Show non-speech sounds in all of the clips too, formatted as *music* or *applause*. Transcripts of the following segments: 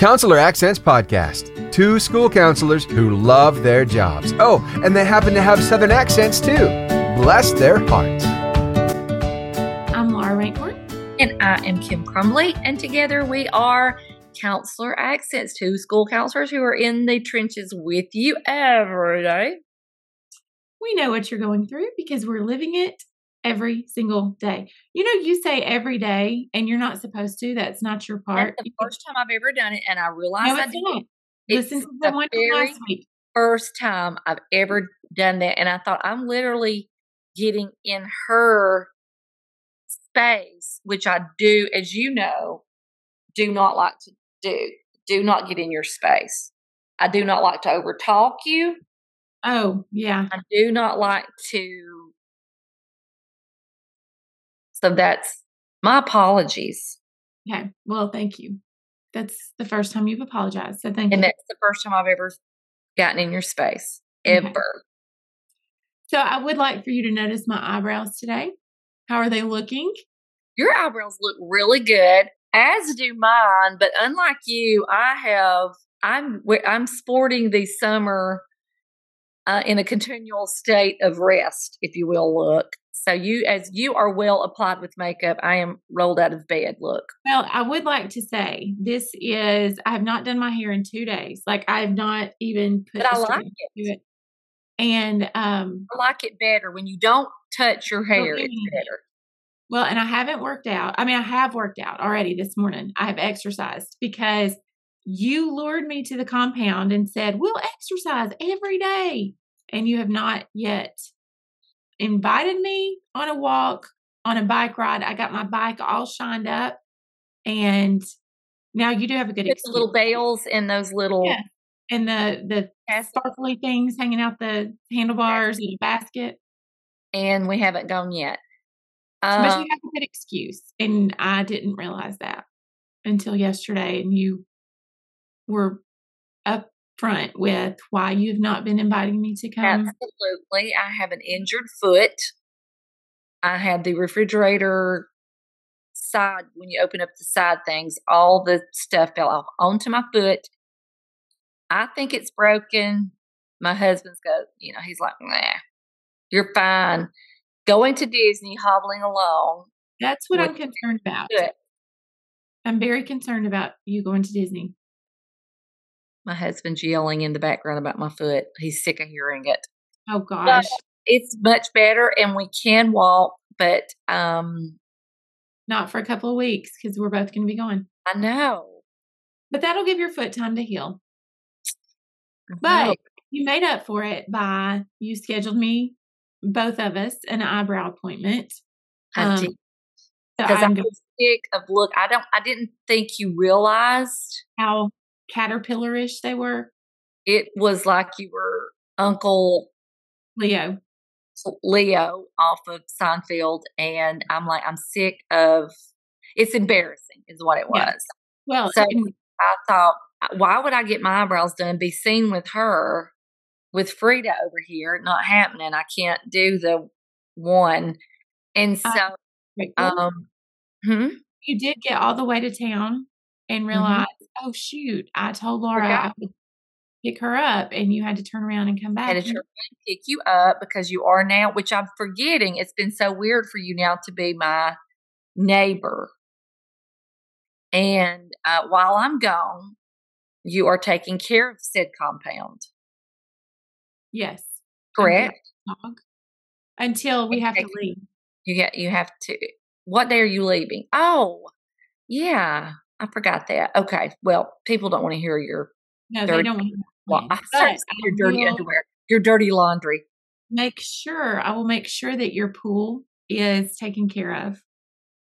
Counselor Accents Podcast. Two school counselors who love their jobs. Oh, and they happen to have Southern accents too. Bless their hearts. I'm Laura Rankhorn. And I am Kim Crumbly. And together we are Counselor Accents, two school counselors who are in the trenches with you every day. We know what you're going through because we're living it every single day. You know, you say every day and you're not supposed to. That's not your part. That's the first time I've ever done it, and I realized no, I did. Listen to the one last week. First time I've mm. ever done that, and I thought I'm literally getting in her space, which I do, as you know, do not like to do. Do not get in your space. I do not like to overtalk you. Oh, yeah. I do not like to. So that's my apologies. Okay. Well, thank you. That's the first time you've apologized. So thank and you. And that's the first time I've ever gotten in your space, ever. Okay. So I would like for you to notice my eyebrows today. How are they looking? Your eyebrows look really good, as do mine. But unlike you, I have I'm I'm sporting the summer uh, in a continual state of rest, if you will. Look, so you as you are well applied with makeup, I am rolled out of bed. Look. Well, I would like to say this is I have not done my hair in two days. Like I have not even put. But I like it. it. And um I like it better when you don't touch your hair. It's better. Well, and I haven't worked out. I mean, I have worked out already this morning. I have exercised because you lured me to the compound and said, We'll exercise every day. And you have not yet invited me on a walk, on a bike ride. I got my bike all shined up. And now you do have a good little bells and those little yeah. and the the sparkly things hanging out the handlebars in a basket. And we haven't gone yet. Um, but you have a good excuse. And I didn't realize that until yesterday. And you were up front with why you've not been inviting me to come? Absolutely. I have an injured foot. I had the refrigerator side, when you open up the side things, all the stuff fell off onto my foot. I think it's broken. My husband's go, you know, he's like, nah, you're fine. Going to Disney, hobbling along. That's what I'm concerned about. I'm very concerned about you going to Disney. My husband's yelling in the background about my foot. He's sick of hearing it. Oh gosh. But it's much better and we can walk, but um not for a couple of weeks because we're both going to be gone. I know. But that'll give your foot time to heal. But you made up for it by you scheduled me, both of us, an eyebrow appointment. I um, did. Because I'm sick of look. I don't. I didn't think you realized how caterpillarish they were? It was like you were Uncle Leo. Leo off of Seinfeld, and I'm like, I'm sick of. It's embarrassing, is what it was. Yeah. Well, so I thought, why would I get my eyebrows done? Be seen with her, with Frida over here, not happening. I can't do the one, and so, uh, um, hmm? you did get all the way to town and realize oh shoot, I told Laura I would pick her up and you had to turn around and come back. I had to turn around and pick you up because you are now, which I'm forgetting. It's been so weird for you now to be my neighbor. And uh, while I'm gone, you are taking care of said compound. Yes. Correct. Until we have to leave. You get you have to what day are you leaving? Oh, yeah. I forgot that. Okay. Well, people don't want to hear your no, dirty, they don't want to well, I your dirty underwear, your dirty laundry. Make sure I will make sure that your pool is taken care of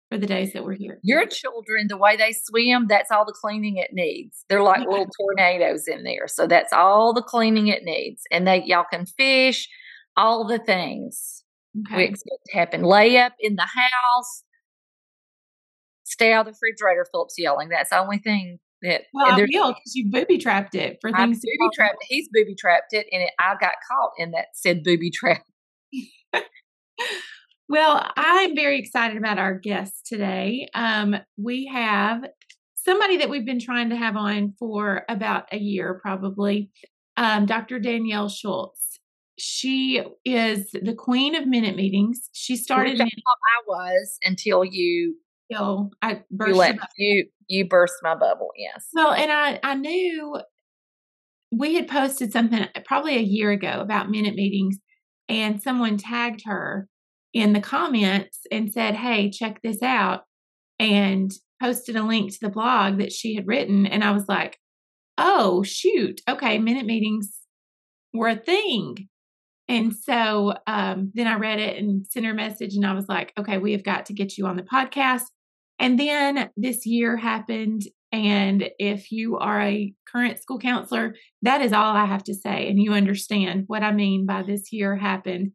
for the days that we're here. Your children, the way they swim, that's all the cleaning it needs. They're like little *laughs* tornadoes in there. So that's all the cleaning it needs. And they y'all can fish, all the things okay. we expect to happen. Lay up in the house, stay out of the refrigerator, Philip's yelling. That's the only thing that. Well, I will because you booby trapped it for I things. Booby trapped. He's booby trapped it, and it, I got caught in that said booby trap. *laughs* well, I'm very excited about our guests today. Um, we have somebody that we've been trying to have on for about a year, probably, um, Dr. Danielle Schultz. She is the queen of minute meetings. She started. I, I was until you. Until I burst. You, let, you you burst my bubble. Yes. Well, and I I knew we had posted something probably a year ago about minute meetings, and someone tagged her in the comments and said, "Hey, check this out," and posted a link to the blog that she had written, and I was like, "Oh shoot, okay, minute meetings were a thing." And so um, then I read it and sent her a message, and I was like, "Okay, we have got to get you on the podcast." And then this year happened. And if you are a current school counselor, that is all I have to say. And you understand what I mean by this year happened.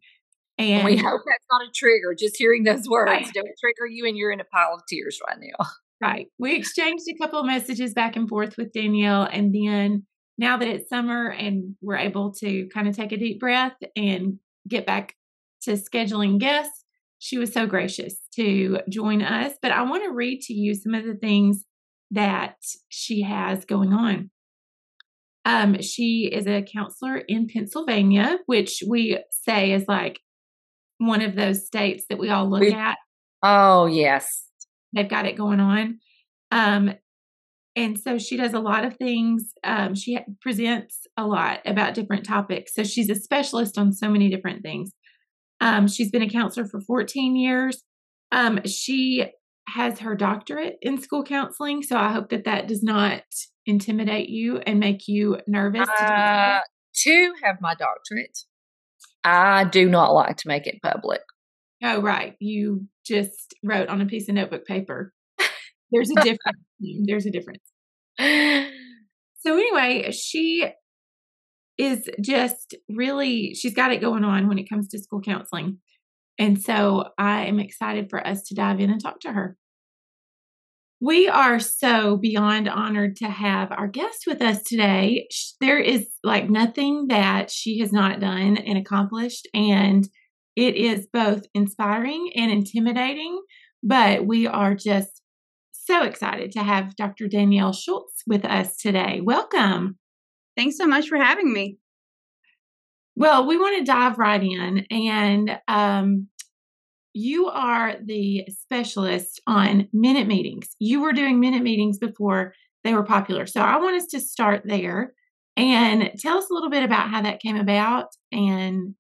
And we hope that's not a trigger. Just hearing those words right. don't trigger you, and you're in a pile of tears right now. *laughs* Right. We exchanged a couple of messages back and forth with Danielle. And then now that it's summer and we're able to kind of take a deep breath and get back to scheduling guests, she was so gracious to join us. But I want to read to you some of the things that she has going on. Um, she is a counselor in Pennsylvania, which we say is like one of those states that we all look at. Oh, yes. They've got it going on. Um, and so she does a lot of things. Um, she presents a lot about different topics. So she's a specialist on so many different things. Um, she's been a counselor for 14 years. Um, she has her doctorate in school counseling. So I hope that that does not intimidate you and make you nervous. Uh, to have my doctorate, I do not like to make it public. Oh, right. You just wrote on a piece of notebook paper. There's a difference. *laughs* There's a difference. So, anyway, she is just really, she's got it going on when it comes to school counseling. And so I am excited for us to dive in and talk to her. We are so beyond honored to have our guest with us today. There is like nothing that she has not done and accomplished, and it is both inspiring and intimidating. But we are just so excited to have Dr. Danielle Schultz with us today. Welcome. Thanks so much for having me. Well, we want to dive right in. And um, you are the specialist on minute meetings. You were doing minute meetings before they were popular. So I want us to start there and tell us a little bit about how that came about and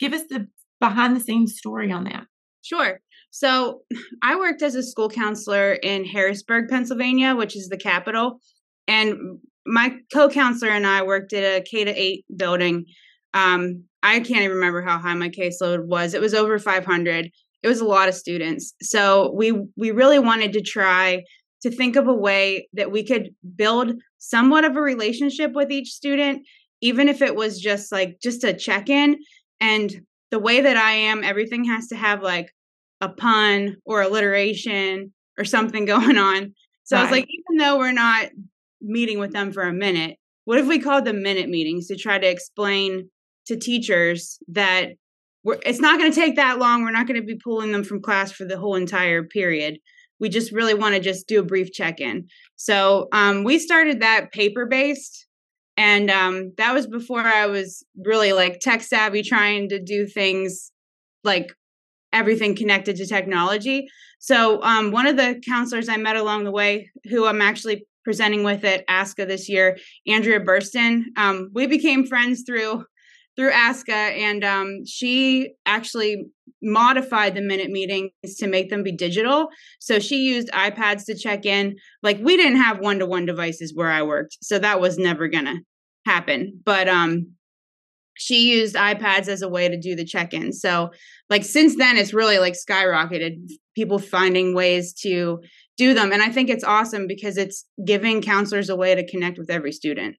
give us the behind the scenes story on that. Sure. So I worked as a school counselor in Harrisburg, Pennsylvania, which is the capital. And my co-counselor and I worked at a K to eight building. Um, I can't even remember how high my caseload was. It was over 500. It was a lot of students. So we we really wanted to try to think of a way that we could build somewhat of a relationship with each student, even if it was just like just a check in. And the way that I am, everything has to have like a pun or alliteration or something *laughs* going on. So right. I was like, even though we're not meeting with them for a minute. What if we called them minute meetings to try to explain to teachers that it's not going to take that long. We're not going to be pulling them from class for the whole entire period. We just really want to just do a brief check in. So um, we started that paper based. And um, that was before I was really like tech savvy, trying to do things like everything connected to technology. So um, one of the counselors I met along the way, who I'm actually presenting with at ASCA this year, Andrea Burston. Um, we became friends through through ASCA, and um, she actually modified the minute meetings to make them be digital. So she used iPads to check in. Like we didn't have one to one devices where I worked, so that was never gonna happen. But um, she used iPads as a way to do the check in. So like since then, it's really like skyrocketed. People finding ways to do them. And I think it's awesome because it's giving counselors a way to connect with every student.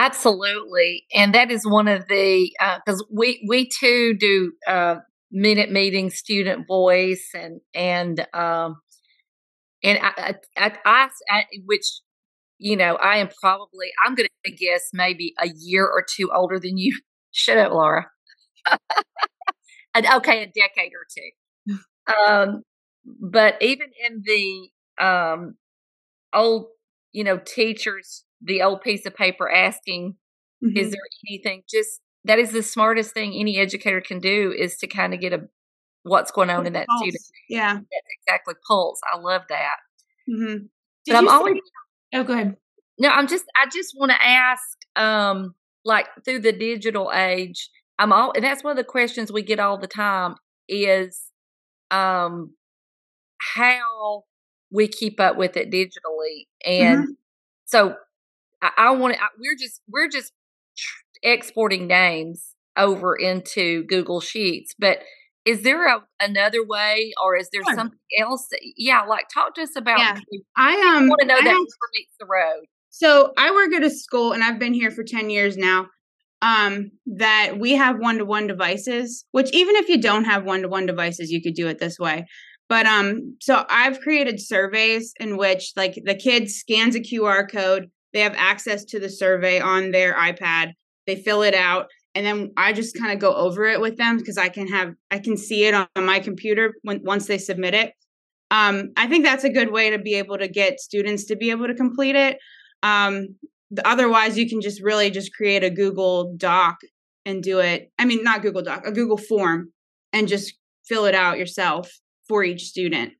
Absolutely, and that is one of the because uh, we we too do uh, minute meetings, student voice, and and um, and I, I, I, I, which you know I am probably I'm going to guess maybe a year or two older than you. *laughs* Shut up, Laura. *laughs* okay, a decade or two. Um, but even in the um old you know teachers the old piece of paper asking Mhm. is there anything just that is the smartest thing any educator can do is to kind of get a what's going on in that Pulse. student Yeah. that's exactly pulse i love that hmm but i'm always oh, go ahead. no i'm just i just want to ask um like through the digital age i'm all and that's one of the questions we get all the time is um how we keep up with it digitally and so i, I want to we're just we're just tr- exporting names over into google sheets but is there a, another way or is there Sure. something else that, yeah like talk to us about Yeah. I um want to know I that meets the road So I work at a school and I've been here for 10 years now. Um, that we have one to one devices, which even if you don't have one to one devices, you could do it this way. But um, so I've created surveys in which like the kid scans a QR code, they have access to the survey on their iPad, they fill it out, and then I just kind of go over it with them because I can have I can see it on, my computer when once they submit it. Um, I think that's a good way to be able to get students to be able to complete it um the, otherwise you can just really just create a google doc and do it i mean not google doc a google form and just fill it out yourself for each student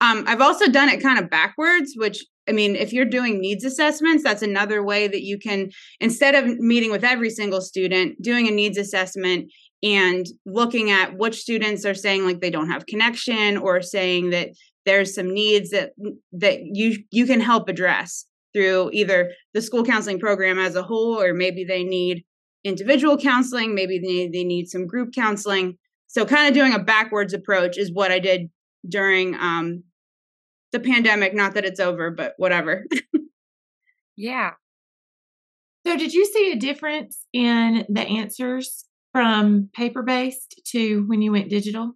um i've also done it kind of backwards which i mean if you're doing needs assessments that's another way that you can instead of meeting with every single student doing a needs assessment and looking at which students are saying like they don't have connection or saying that there's some needs that that you you can help address through either the school counseling program as a whole or maybe they need individual counseling maybe they need, they need some group counseling. So kind of doing a backwards approach is what i did during um the pandemic not that it's over but whatever yeah So, did you see a difference in the answers from paper based to when you went digital?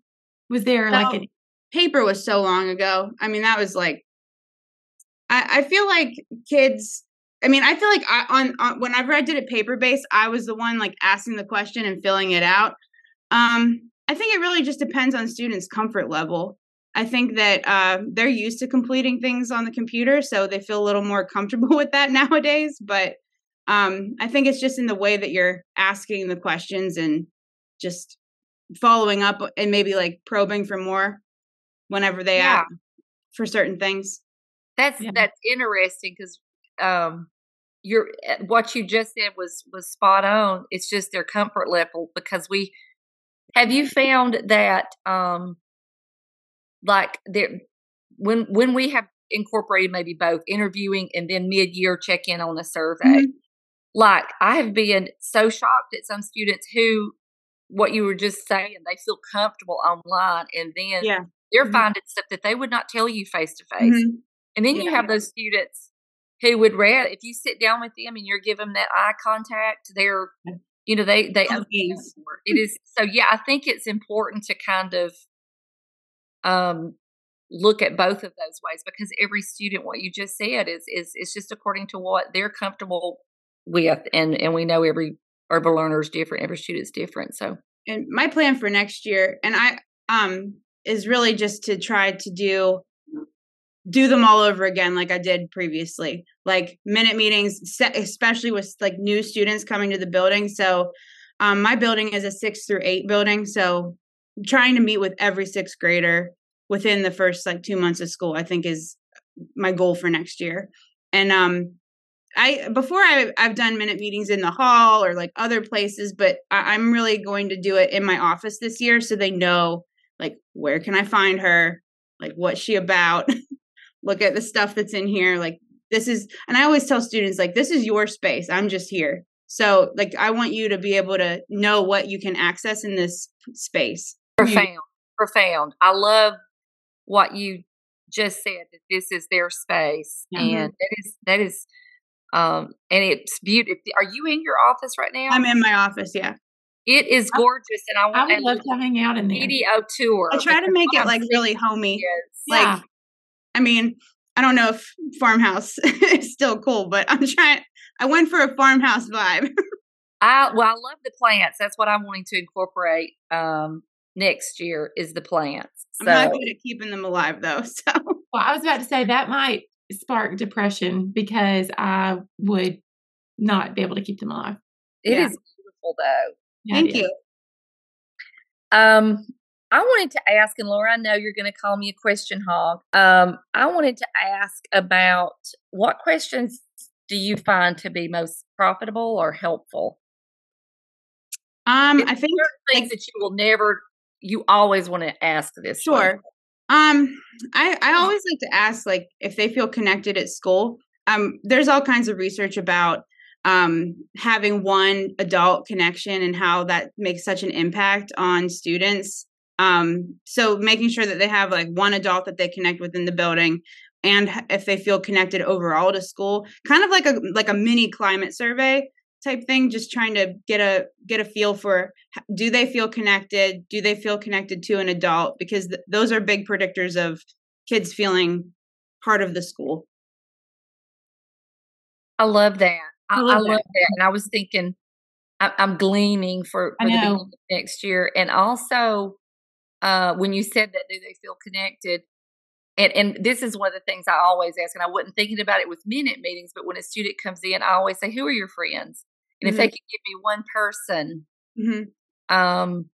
Was there like No. an paper was so long ago. I mean, that was like, I, I feel like kids. I mean, I feel like I on, on whenever I did it paper based, I was the one like asking the question and filling it out. Um, I think it really just depends on students' comfort level. I think that uh, they're used to completing things on the computer, so they feel a little more comfortable *laughs* with that nowadays. But um, I think it's just in the way that you're asking the questions and just following up and maybe like probing for more whenever they Yeah. ask for certain things. That's Yeah. that's interesting because um, you're eh, what you just said was was spot on. It's just their comfort level because we have you found that um, like there when when we have incorporated maybe both interviewing and then mid year check in on a survey. Mhm. Like I have been so shocked at some students who what you were just saying they feel comfortable online and then Yeah. they're Mhm. finding stuff that they would not tell you face to face. And then you have those students who would rather, if you sit down with them and you're giving them that eye contact, they're, you know, they, they, All open things. up more. it is, so yeah, I think it's important to kind of, um, look at both of those ways because every student, what you just said is, is, is just according to what they're comfortable with. And, and we know every urban learner is different. Every student's different. So And my plan for next year, and I um is really just to try to do do them all over again like I did previously. Like minute meetings, especially with like new students coming to the building. So um my building is a 6 through 8 building, so trying to meet with every 6th grader within the first like 2 months of school I think is my goal for next year. And um I before I I've done minute meetings in the hall or like other places, but I, I'm really going to do it in my office this year so they know like where can I find her, like what's she about, *laughs* look at the stuff that's in here, like this is and I always tell students like this is your space. I'm just here. So like I want you to be able to know what you can access in this space. Profound, profound. I love what you just said that this is their space, Mhm. and that is that is, um, and it's beautiful. Are you in your office right now? I'm in my office, yeah. It is gorgeous, and I I want would love to hang out in there. video tour. I try to make it like really homey. is- Yeah. Like I mean, I don't know if farmhouse *laughs* is still cool, but I'm trying I went for a farmhouse vibe. *laughs* I well, I love the plants. That's what I'm wanting to incorporate um next year is the plants. I'm not good at keeping them alive though. *laughs* So Well, I was about to say that might spark depression because I would not be able to keep them alive. It is Yeah. beautiful though. Yeah, Thank you. Um, I wanted to ask, and Laura, I know you're going to call me a question hog. Um, I wanted to ask about what questions do you find to be most profitable or helpful? Um, I think things like- that you will never, you always want to ask this. one? Sure. Um, I I always like to ask like if they feel connected at school. Um, there's all kinds of research about um having one adult connection and how that makes such an impact on students. Um, so making sure that they have like one adult that they connect with in the building and if they feel connected overall to school, kind of like a like a mini climate survey type thing just trying to get a get a feel for do they feel connected do they feel connected to an adult because th- those are big predictors of kids feeling part of the school I love that. I, I I love love, that. that. And I was thinking, I, I'm gleaning for, for the beginning of next year. And also, uh, when you said that, do they feel connected? And, and this is one of the things I always ask, and I wasn't thinking about it with minute meetings, but when a student comes in, I always say, Who are your friends? And if they Mm-hmm. could give me one person, hmm um,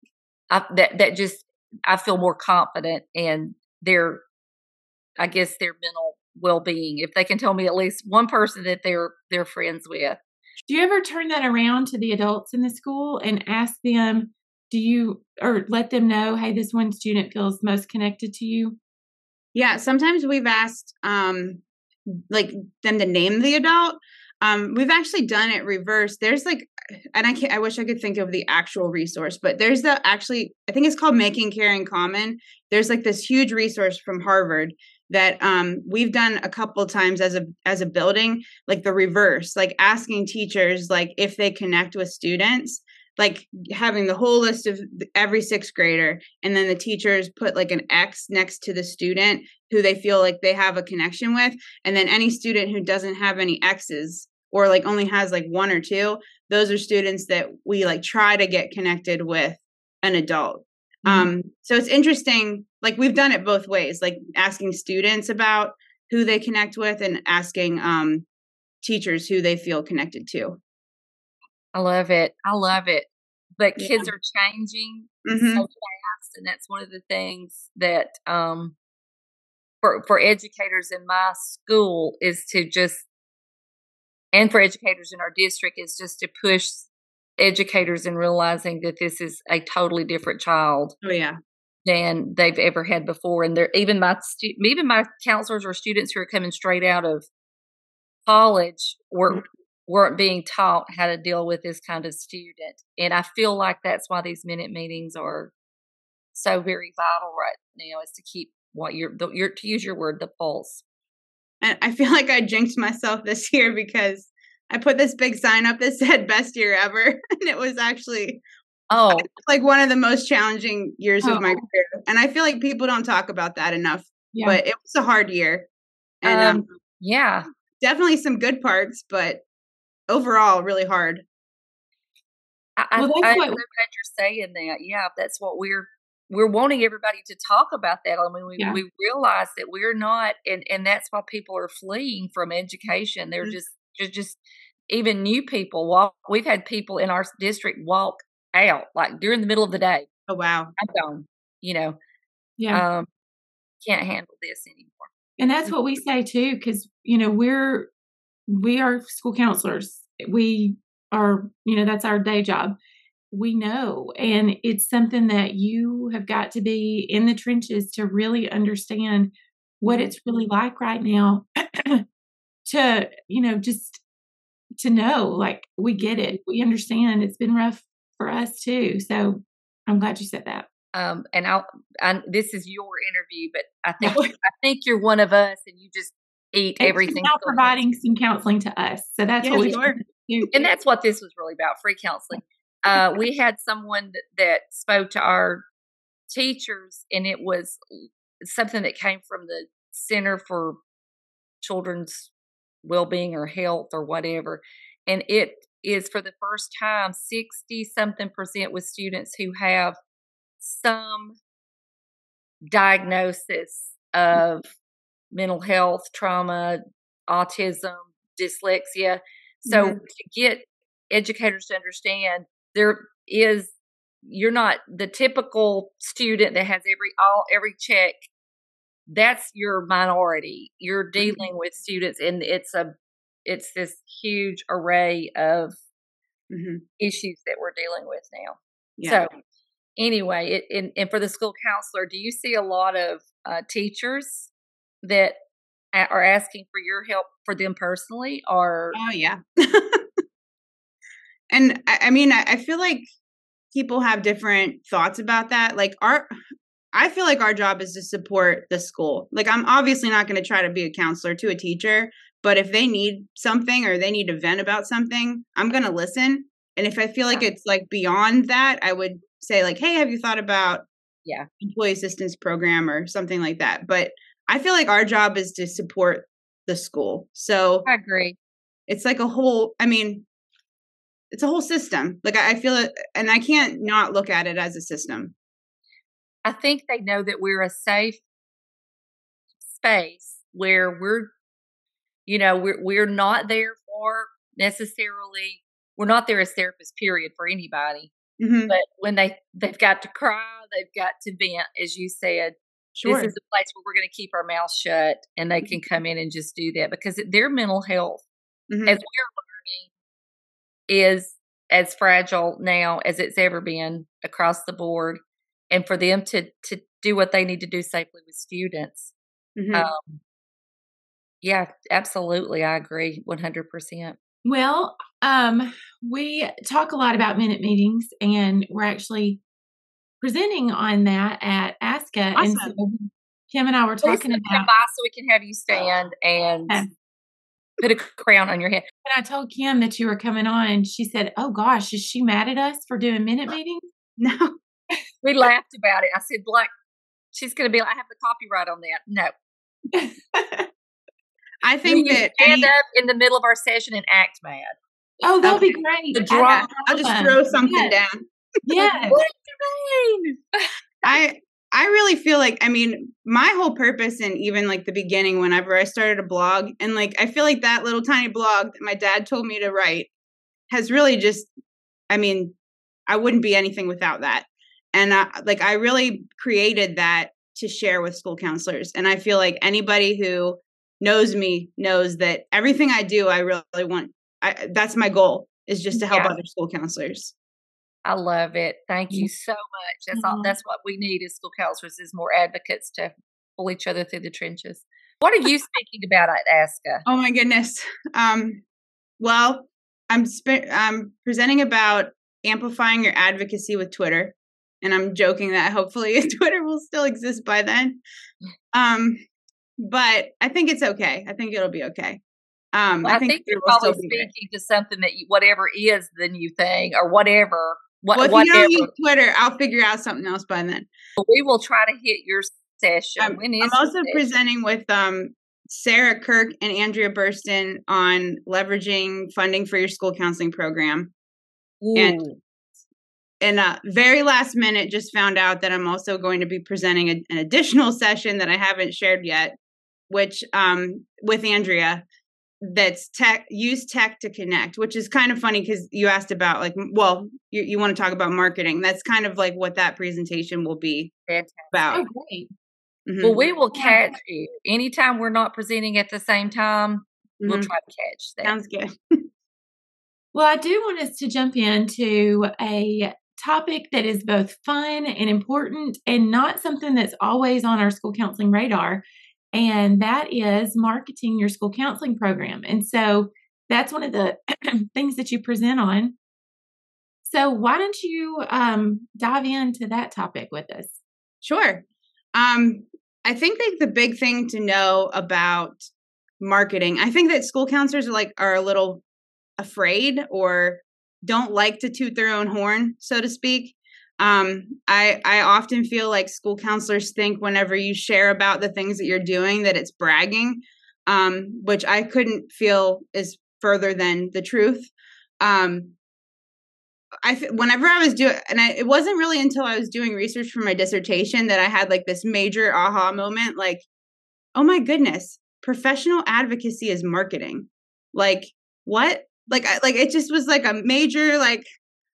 I, that that just I feel more confident in their, I guess their mental well being. If they can tell me at least one person that they're they're friends with. Do you ever turn that around to the adults in the school and ask them, do you, or let them know, hey, this one student feels most connected to you? yeah sometimes we've asked um like them to name the adult um we've actually done it reverse. There's like and i can't i wish i could think of the actual resource but there's the actually i think it's called making caring common. There's like this huge resource from harvard that um we've done a couple times as a as a building like the reverse like asking teachers like if they connect with students like having the whole list of every sixth grader and then the teachers put like an x next to the student who they feel like they have a connection with and then any student who doesn't have any x's or like only has like one or two those are students that we like try to get connected with an adult. Um so it's interesting like we've done it both ways like asking students about who they connect with and asking um teachers who they feel connected to I love it. I love it. But Yeah. kids are changing Mhm. so fast, and that's one of the things that um, for for educators in my school is to just, and for educators in our district is just to push educators in realizing that this is a totally different child oh yeah than they've ever had before. And they're even my stu- even my counselors or students who are coming straight out of college were weren't being taught how to deal with this kind of student. And I feel like that's why these minute meetings are so very vital right now is to keep what you're the, your to use your word the pulse. and i feel *laughs* like i jinxed myself this year because i put this big sign up that *laughs* said best year ever *laughs* and it was actually Oh, like one of the most challenging years of my Oh. career and i feel like people don't talk about that enough Yeah. but it was a hard year and um, Um, yeah. definitely some good parts but overall really hard I, I, Well, that's I'm what- so glad you're saying that. Yeah, that's what we're we're wanting everybody to talk about that. I mean, we Yeah. we realize that we're not, and and that's why people are fleeing from education. They're Mhm. just just just even new people walk. We've had people in our district walk out like during the middle of the day. oh wow I'm gone. You know, yeah. um, can't handle this anymore. And that's what we say too, because you know we're we are school counselors. We are, you know, that's our day job. We know, and it's something that you have got to be in the trenches to really understand what it's really like right now. *clears throat* to you know, just to know, like we get it, we understand. It's been rough for us too. So I'm glad you said that. Um, and I'll, I, this is your interview, but I think *laughs* I think you're one of us, and you just eat And everything. now providing some counseling to us. So that's Yeah, what we sure. do. and that's what this was really about free counseling uh, we had someone that, that spoke to our teachers and it was something that came from the center for children's well-being or health or whatever and it is for the first time 60 something percent with students who have some diagnosis of mental health, trauma, autism, dyslexia. So Mhm. to get educators to understand there is you're not the typical student that has every all every check that's your minority you're dealing with students and it's a it's this huge array of Mhm. issues that we're dealing with now Yeah. so anyway it, and, and for the school counselor do you see a lot of uh, teachers that are asking for your help for them personally or Oh yeah. *laughs* and I, I mean, I, I feel like people have different thoughts about that. Like our, I feel like our job is to support the school. Like I'm obviously not going to try to be a counselor to a teacher, but if they need something or they need to vent about something, I'm going to listen. And if I feel like it's like beyond that, I would say like, "Hey, have you thought about Yeah. employee assistance program or something like that?" But I feel like our job is to support the school. So i agree it's like a whole i mean it's a whole system like i I feel it and i can't not look at it as a system I think they know that we're a safe space where we're, you know, we're we're not there for necessarily. We're not there as therapists, period, for anybody. Mhm, But when they they've got to cry, they've got to vent, as you said. Sure. This is a place where we're going to keep our mouth shut, and they can come in and just do that because their mental health, Mhm, as we're learning, is as fragile now as it's ever been across the board. And for them to to do what they need to do safely with students mhm. um yeah absolutely i agree 100% Well, um, we talk a lot about minute meetings, and we're actually presenting on that at ASCA. And so Kim and I were Please talking come about, by so we can have you stand and Okay. put a crown on your head when I told Kim that you were coming on, she said, Oh gosh, is she mad at us for doing minute *laughs* meetings? no we laughed about it i said like she's going to be like i have the copyright on that no *laughs* i we think can that stand any, up in the middle of our session and act mad oh, that'll be great. The I- drama. i'll just throw something Yes. down Yes. *laughs* what do you mean i i really feel like i mean my whole purpose and even like the beginning whenever i started a blog and like i feel like that little tiny blog that my dad told me to write has really just i mean i wouldn't be anything without that and I, like i really created that to share with school counselors and i feel like anybody who knows me knows that everything i do i really want I, that's my goal is just to help Yeah. other school counselors I love it. Thank you so much. That's all. Mhm. That's what we need as school counselors is more advocates to pull each other through the trenches. What are you speaking about at ASCA? Oh my goodness. Um, well, I'm sp- I'm presenting about amplifying your advocacy with Twitter, and I'm joking that hopefully *laughs* Twitter will still exist by then. Um, but I think it's okay. I think it'll be okay. Um, Well, I think, you're Twitter will probably still be there. speaking to something that you, whatever is the new thing or whatever. What, Well, if whatever. you don't use Twitter, I'll figure out something else by then. we will try to hit your session. I'm, when is I'm also session? presenting with um, Sarah Kirk and Andrea Burston on leveraging funding for your school counseling program. and- Ooh, and uh, very last minute just found out that i'm also going to be presenting a, an additional *laughs* session that i haven't shared yet which um with andrea that's tech use tech to connect which is kind of funny because you asked about like well you, you want to talk about marketing that's kind of like what that presentation will be fantastic. about Oh, great. Mhm, Well, we will catch you anytime we're not presenting at the same time. We'll mhm. try to catch that. sounds good *laughs* Well, I do want us to jump into a topic that is both fun and important and not something that's always on our school counseling radar. And that is marketing your school counseling program. And so that's one of the *clears throat* things that you present on. So why don't you um, dive into that topic with us? Sure. Um, I think like the big thing to know about marketing, I think that school counselors are like are a little afraid or don't like to toot their own horn, so to speak. Um, I I often feel like school counselors think whenever you share about the things that you're doing that it's bragging, um, which I couldn't feel is further than the truth. Um, I whenever I was doing, and I, it wasn't really until I was doing research for my dissertation that I had like this major aha moment. Like, oh my goodness, professional advocacy is marketing. Like what? Like I, like it just was like a major like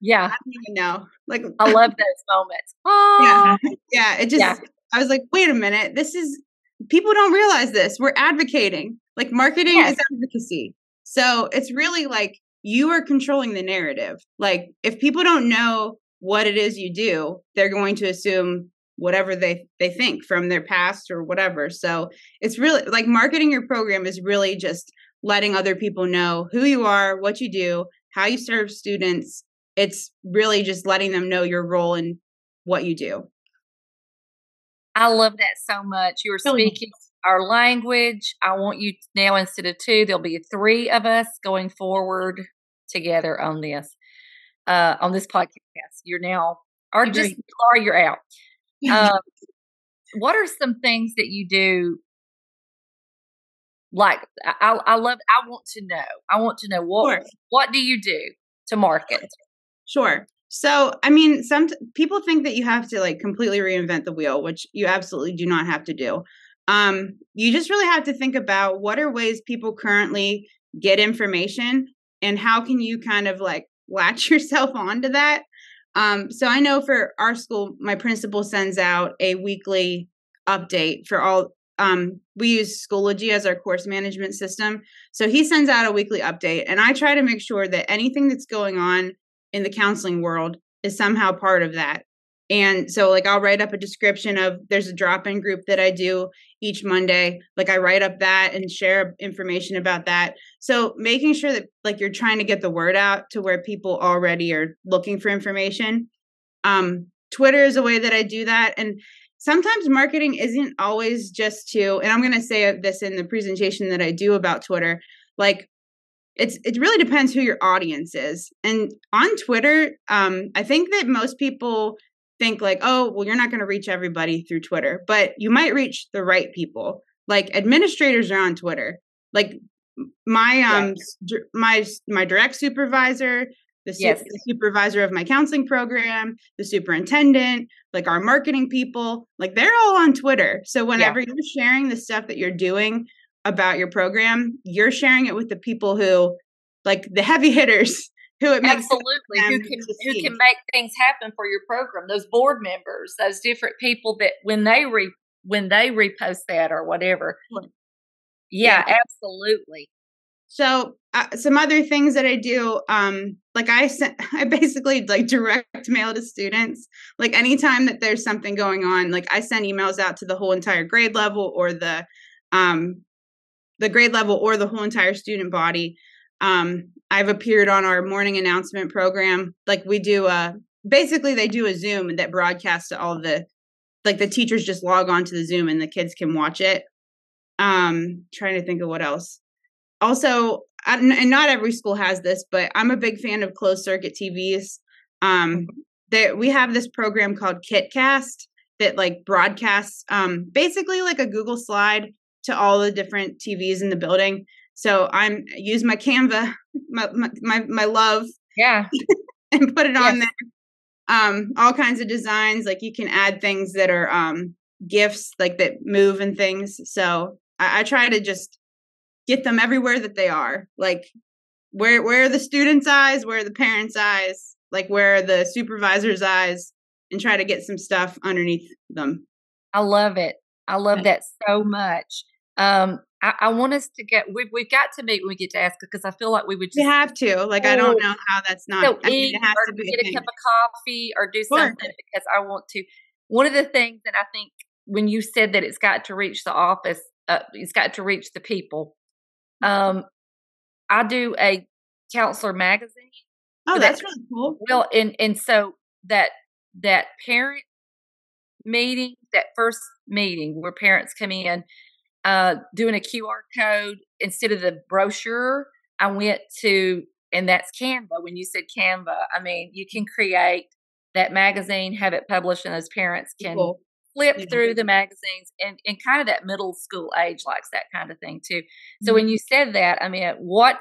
yeah. I don't even know. Like I *laughs* love those moments. Oh. Yeah. Yeah. It just yeah. I was like, wait a minute. This is people don't realize this. We're advocating. Like marketing yes. is advocacy. So it's really like you are controlling the narrative. Like if people don't know what it is you do, they're going to assume whatever they they think from their past or whatever. So it's really like marketing your program is really just letting other people know who you are, what you do, how you serve students. It's really just letting them know your role and what you do. I love that so much. You are speaking our language. I want you now instead of two, there'll be three of us going forward together on this, uh, on this podcast. You're now, or just Laura, you're out. *laughs* Um, what are some things that you do? Like, I, I love. I want to know. I want to know what sure. what do you do to market? Sure. So, I mean, some people think that you have to like completely reinvent the wheel, which you absolutely do not have to do. Um, you just really have to think about what are ways people currently get information and how can you kind of like latch *laughs* yourself onto that. Um, so I know for our school, my principal sends out a weekly update for all. Um, we use Schoology as our course management system. So he sends out a weekly update, and I try to make sure that anything that's going on in the counseling world is somehow part of that. And so, like, I'll write up a description of there's a drop in group that I do each Monday. Like, I write up that and share information about that. So, making sure that, like, you're trying to get the word out to where people already are looking for information. Um, Twitter is a way that I do that. And sometimes marketing isn't always just to, and I'm going to say this in the presentation that I do about Twitter. Like, it's it really depends who your audience is and on twitter um, i think that most people think like oh well you're not going to reach everybody through twitter but you might reach the right people like administrators are on twitter like my um yeah. my my direct supervisor the, su- yes. the, supervisor of my counseling program the superintendent like our marketing people like they're all on twitter so whenever yeah. you're sharing the stuff that you're doing about your program, you're sharing it with the people who, like the heavy *laughs* hitters, who it makes absolutely who can who can make things happen for your program. Those board members, those different people that when they re when they repost that or whatever. Yeah, yeah. absolutely. So uh, some other things that I do, um, like I sent, *laughs* I basically like direct mail to students. Like anytime that there's something going on, like I send emails out to the whole entire grade level or the um, the grade level or the whole entire student body. Um, I've appeared on our morning announcement program. Like we do a basically they do a Zoom that broadcasts to all the like the teachers just log on to the Zoom and the kids can watch it. Um, trying to think of what else. Also, and not every school has this, but I'm a big fan of closed circuit TVs. Um, that we have this program called KitCast that like broadcasts um basically like a Google slide to all the different TVs in the building. So I'm use my Canva, my my my, love, yeah, *laughs* and put it on there. Um, all kinds of designs. Like you can add things that are um GIFs, like that move and things. So I, I try to just get them everywhere that they are. Like where where are the students' eyes, where are the parents' eyes, like where are the supervisor's eyes, and try to get some stuff underneath them. I love it. I love that so much. Um, I, I, want us to get. We've we've got to meet when we get to ASCA because I feel like we would. Just, we have to. Like I don't know how that's not. So I mean, it has to be get a, a cup of coffee or do something because I want to. One of the things that I think when you said that it's got to reach the office, uh, it's got to reach the people. Um, I do a counselor magazine. Oh, that's that, really cool. Well, and and so that that parent meeting, that first meeting where parents come in uh, doing a QR code instead of the brochure. I went to, and that's Canva. When you said Canva, I mean, you can create that magazine, have it published, and those parents can cool. flip mm-hmm. through the magazines and, and kind of that middle school age likes that kind of thing too. So mm-hmm. when you said that, I mean, what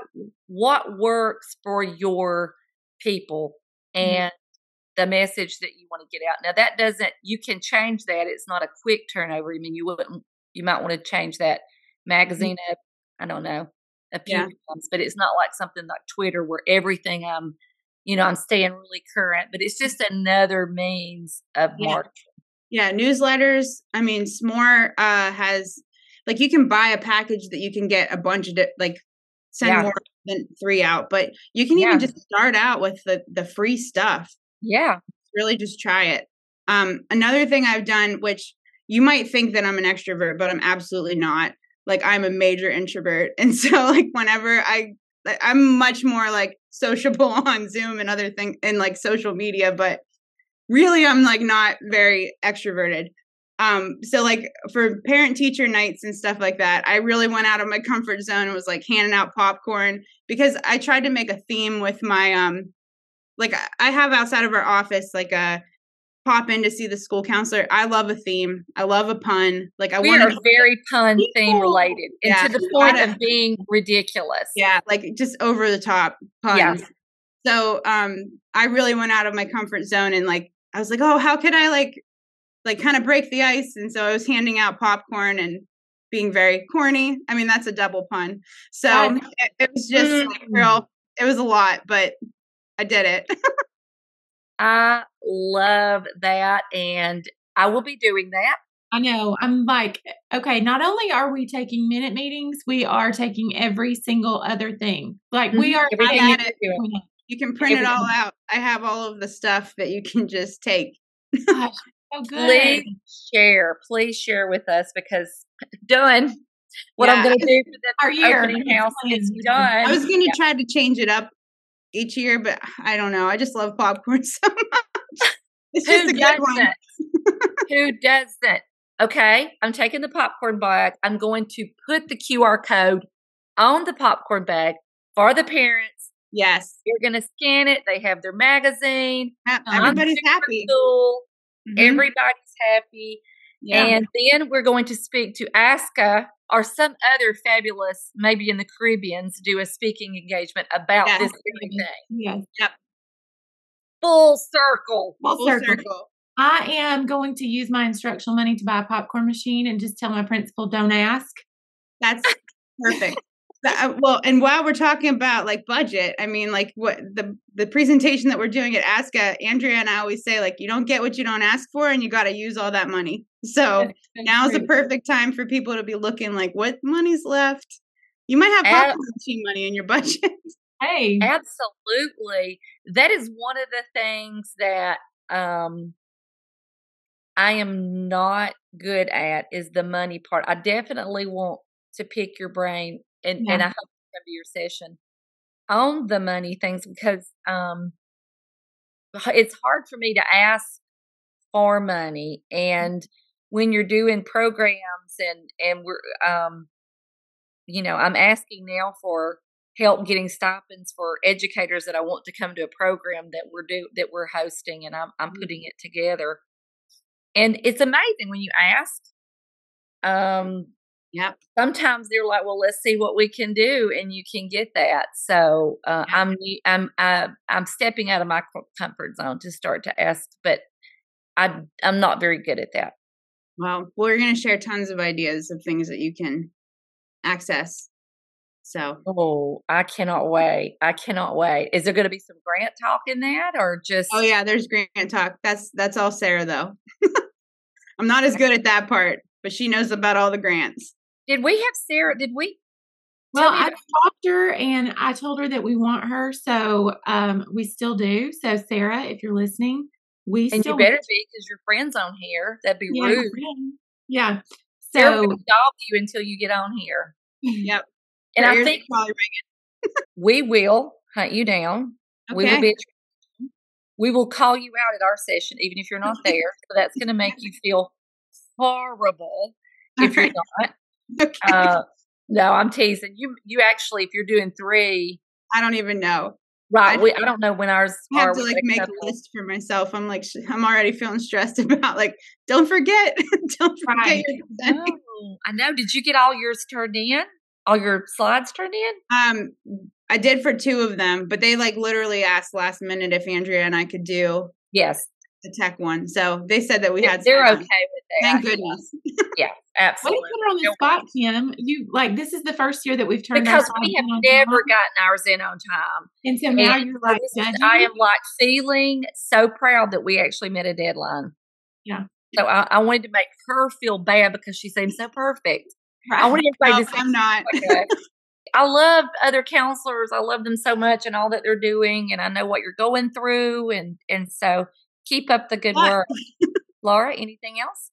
what works for your people mm-hmm. and mm-hmm. the message that you want to get out. Now that doesn't you can change that. It's not a quick turnover. I mean, you wouldn't you might want to change that magazine up. I don't know a few Yeah. times, but it's not like something like Twitter where everything I'm, you know, I'm staying really current. But it's just another means of Yeah. marketing. Yeah, newsletters. I mean, Smore uh, has like you can buy a package that you can get a bunch of di- like send Yeah. more than three out, but you can even just start out with the the free stuff. Yeah, Really, just try it. Um, another thing I've done, which you might think that I'm an extrovert, but I'm absolutely not. Like I'm a major introvert, *laughs* and so like whenever I I'm much more like sociable *laughs* on Zoom and other things and like social media, but really I'm like not very extroverted. Um, so like for parent teacher nights and stuff like that, I really went out of my comfort zone and was like handing out popcorn because I tried to make a theme with my um like I have outside of our office like a pop in to see the school counselor. I love a theme. I love a pun. Like I we want are to very pun theme related, and Yeah, to the point of being ridiculous. yeah like just over the top puns Yeah. so um i really went out of my comfort zone and like i was like oh how could i like like kind of break the ice and so i was handing out popcorn and being very corny i mean that's a double pun so it, it was just like, Mm. girl it was a lot but i did it *laughs* I love that, and I will be doing that. I know. I'm like, okay, not only are we taking minute meetings, we are taking every single other thing. Like we Mhm. are Everything I you got it. do. you can print it all out i have all of the stuff that you can just take Gosh, *laughs* so good. Please share, please share with us because done. What I'm going to do for the Our year. opening house is done. i was going to try to change it up each year but i don't know i just love popcorn *laughs* so much it's just Who a good one? Who doesn't? Okay, I'm taking the popcorn bag. I'm going to put the QR code on the popcorn bag for the parents. yes They're going to scan it. They have their magazine. Everybody's happy. Mhm. Everybody's happy. Yeah. And then we're going to speak to ASCA or some other fabulous, maybe in the Caribbeans, do a speaking engagement about Yes. this very thing. Yes. Full circle. Full Full circle. circle. I am going to use my instructional money to buy a popcorn machine and just tell my principal, don't ask. That's perfect. That- uh, well, and while we're talking about like budget, I mean, like what the the presentation that we're doing at ASCA, Andrea and I always say, like, you don't get what you don't ask for, and you got to use all that money. So now's the perfect time for people to be looking like, what money's left? You might have Ab- popcorn machine money in your budget. *laughs* Hey, Absolutely. That is one of the things that um I am not good at is the money part. I definitely want to pick your brain and, and I hope to come to your session. On the money things because um it's hard for me to ask for money and when you're doing programs and and we're um you know i'm asking now for help getting stipends for educators that i want to come to a program that we're do that we're hosting and i'm i'm putting it together. And it's amazing when you ask um Yep. sometimes they're like well let's see what we can do and you can get that so uh, i'm i'm uh, i'm stepping out of my comfort zone to start to ask but i i'm not very good at that Well, we're going to share tons of ideas of things that you can access. So oh i cannot wait i cannot wait is there going to be some grant talk in that or just Oh yeah, there's grant talk. That's that's all Sarah though. *laughs* I'm not as good at that part, but she knows about all the grants. Did we have sarah did we well, I about- talked her and I told her that we want her. So um, we still do. So, Sarah, if you're listening, we and still you better be because your friends on here that'd be Yeah, rude Yeah. sarah So, will dog you until you get on here Yep. and Her i think probably ringing. we will hunt you down We will Okay. be. We will call you out at our session, even if you're not *laughs* there. So that's going to make you feel horrible if you're not. *laughs* Okay. Uh, no, I'm teasing you. You actually, if you're doing three, I don't even know. right? I- we, I don't know when ours I are. have to like make a list for myself. I'm like, sh- I'm already feeling stressed *laughs* about like, don't forget, *laughs* don't forget Right. Oh, I know. Did you get all yours turned in? All your slides turned in? Um, I did for two of them, but they like literally asked last minute if Andrea and I could do Yes. The tech one. So they said that we They're, had. they're okay with that. Thank goodness. *laughs* Yeah, Way to absolutely. put her on the spot, Kim. You like this is the first year that we've turned our Because we have on never time. gotten ours in on time. and so now and you're like, This is- I am like feeling so proud that we actually met a deadline. Yeah. So I, I wanted to make her feel bad because she seemed so perfect. I Right. wanted No, everybody to say I'm not. *laughs* okay. I love other counselors. I love them so much and all that they're doing, and I know what you're going through, and and so keep up the good work, Laura. Anything else?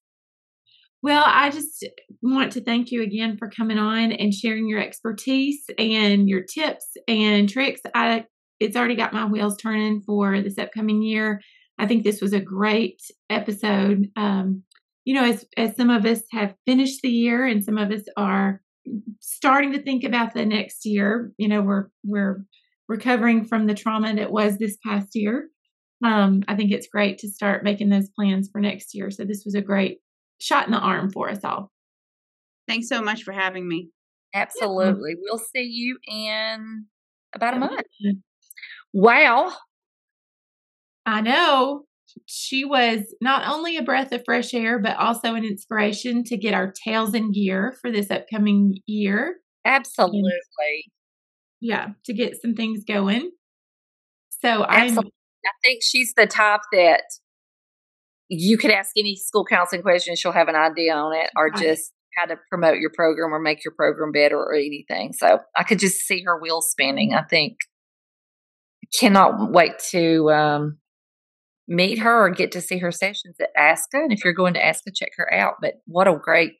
Well, I just want to thank you again for coming on and sharing your expertise and your tips and tricks. I it's already got my wheels turning for this upcoming year. I think this was a great episode. Um, you know, as as some of us have finished the year and some of us are starting to think about the next year, you know, we're we're recovering from the trauma that was this past year. Um, I think it's great to start making those plans for next year. So this was a great shot in the arm for us all. Thanks so much for having me. Absolutely. We'll see you in about a month. Wow. I know she was not only a breath of fresh air, but also an inspiration to get our tails in gear for this upcoming year. Absolutely. Yeah, to get some things going. So I'm Absolutely. I think she's the type that you could ask any school counseling question, she'll have an idea on it, or Right. just how to promote your program or make your program better or anything. So I could just see her wheels spinning. I think cannot wait to um, meet her or get to see her sessions at ASCA. And if you're going to ASCA, check her out. But what a great!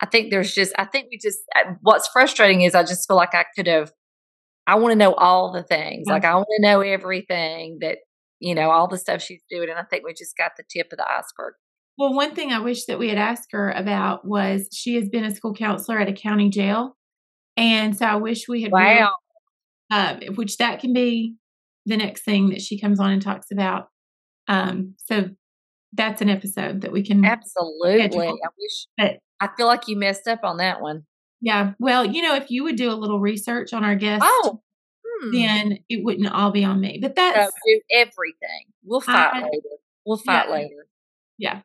I think there's just I think we just what's frustrating is I just feel like I could have. I want to know all the things. Like I want to know everything that you know, all the stuff she's doing, and I think we just got the tip of the iceberg. well, one thing I wish that we had asked her about was she has been a school counselor at a county jail. And so I wish we had Wow. um, which that can be the next thing that she comes on and talks about. Um, so that's an episode that we can. Absolutely. Schedule. I wish. But- I feel like you messed up on that one. Yeah. Well, you know, if you would do a little research on our guest, Oh. Hmm. then it wouldn't all be on me. But So that's do everything. We'll fight I- later. We'll fight Yeah. later. yeah.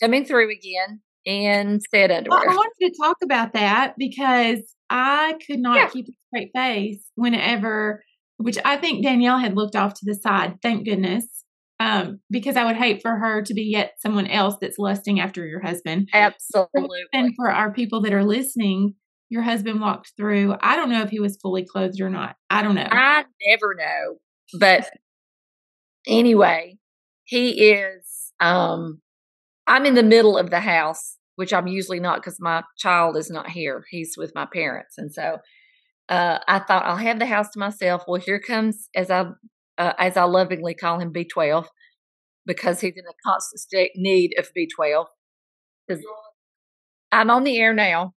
Coming through again in said Well, underwear. I wanted to talk about that because I could not Yeah. keep a straight face whenever, which I think Danielle had looked off to the side. Thank goodness. Um, because I would hate for her to be yet someone else that's lusting after your husband. Absolutely. And for our people that are listening, your husband walked through. I don't know if he was fully clothed or not. I don't know. I never know. But anyway, he is um I'm in the middle of the house, which I'm usually not because my child is not here. He's with my parents. And so uh I thought I'll have the house to myself. Well, here comes as I uh, as I lovingly call him B12 because he's in a constant state need of B12. I'm on the air now.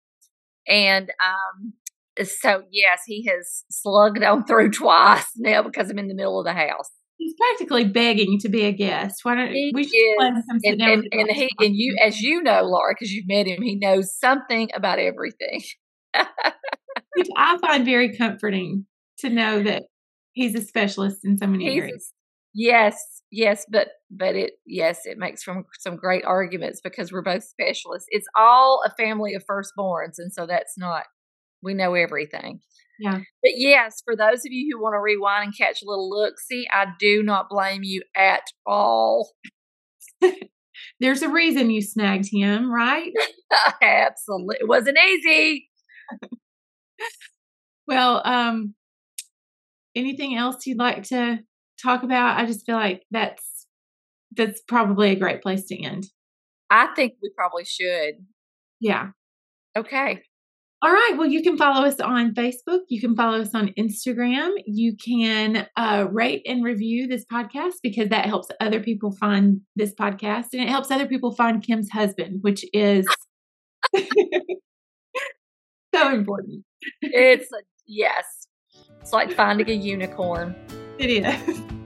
And um so yes, he has slugged on through twice now because I'm in the middle of the house. He's practically begging to be a guest. Why don't He we should let him sit And down and, and he and you as you know, Laura, because you've met him, he knows something about everything. which I find very comforting to know that he's a specialist in so many He's areas. Yes, yes, but but it yes, it makes from some great arguments because we're both specialists. It's all a family of firstborns, and so that's not we know everything. Yeah. But yes, for those of you who want to rewind and catch a little look, see, I do not blame you at all. *laughs* There's a reason you snagged him, right? *laughs* Absolutely, it wasn't easy. *laughs* Well, um, anything else you'd like to talk about? I just feel like that's that's probably a great place to end. I think we probably should. Yeah. Okay. All right. Well, you can follow us on Facebook. You can follow us on Instagram. You can uh, rate and review this podcast because that helps other people find this podcast and it helps other people find Kim's husband, which is *laughs* so important. It's yes. It's like finding a unicorn. It is. *laughs*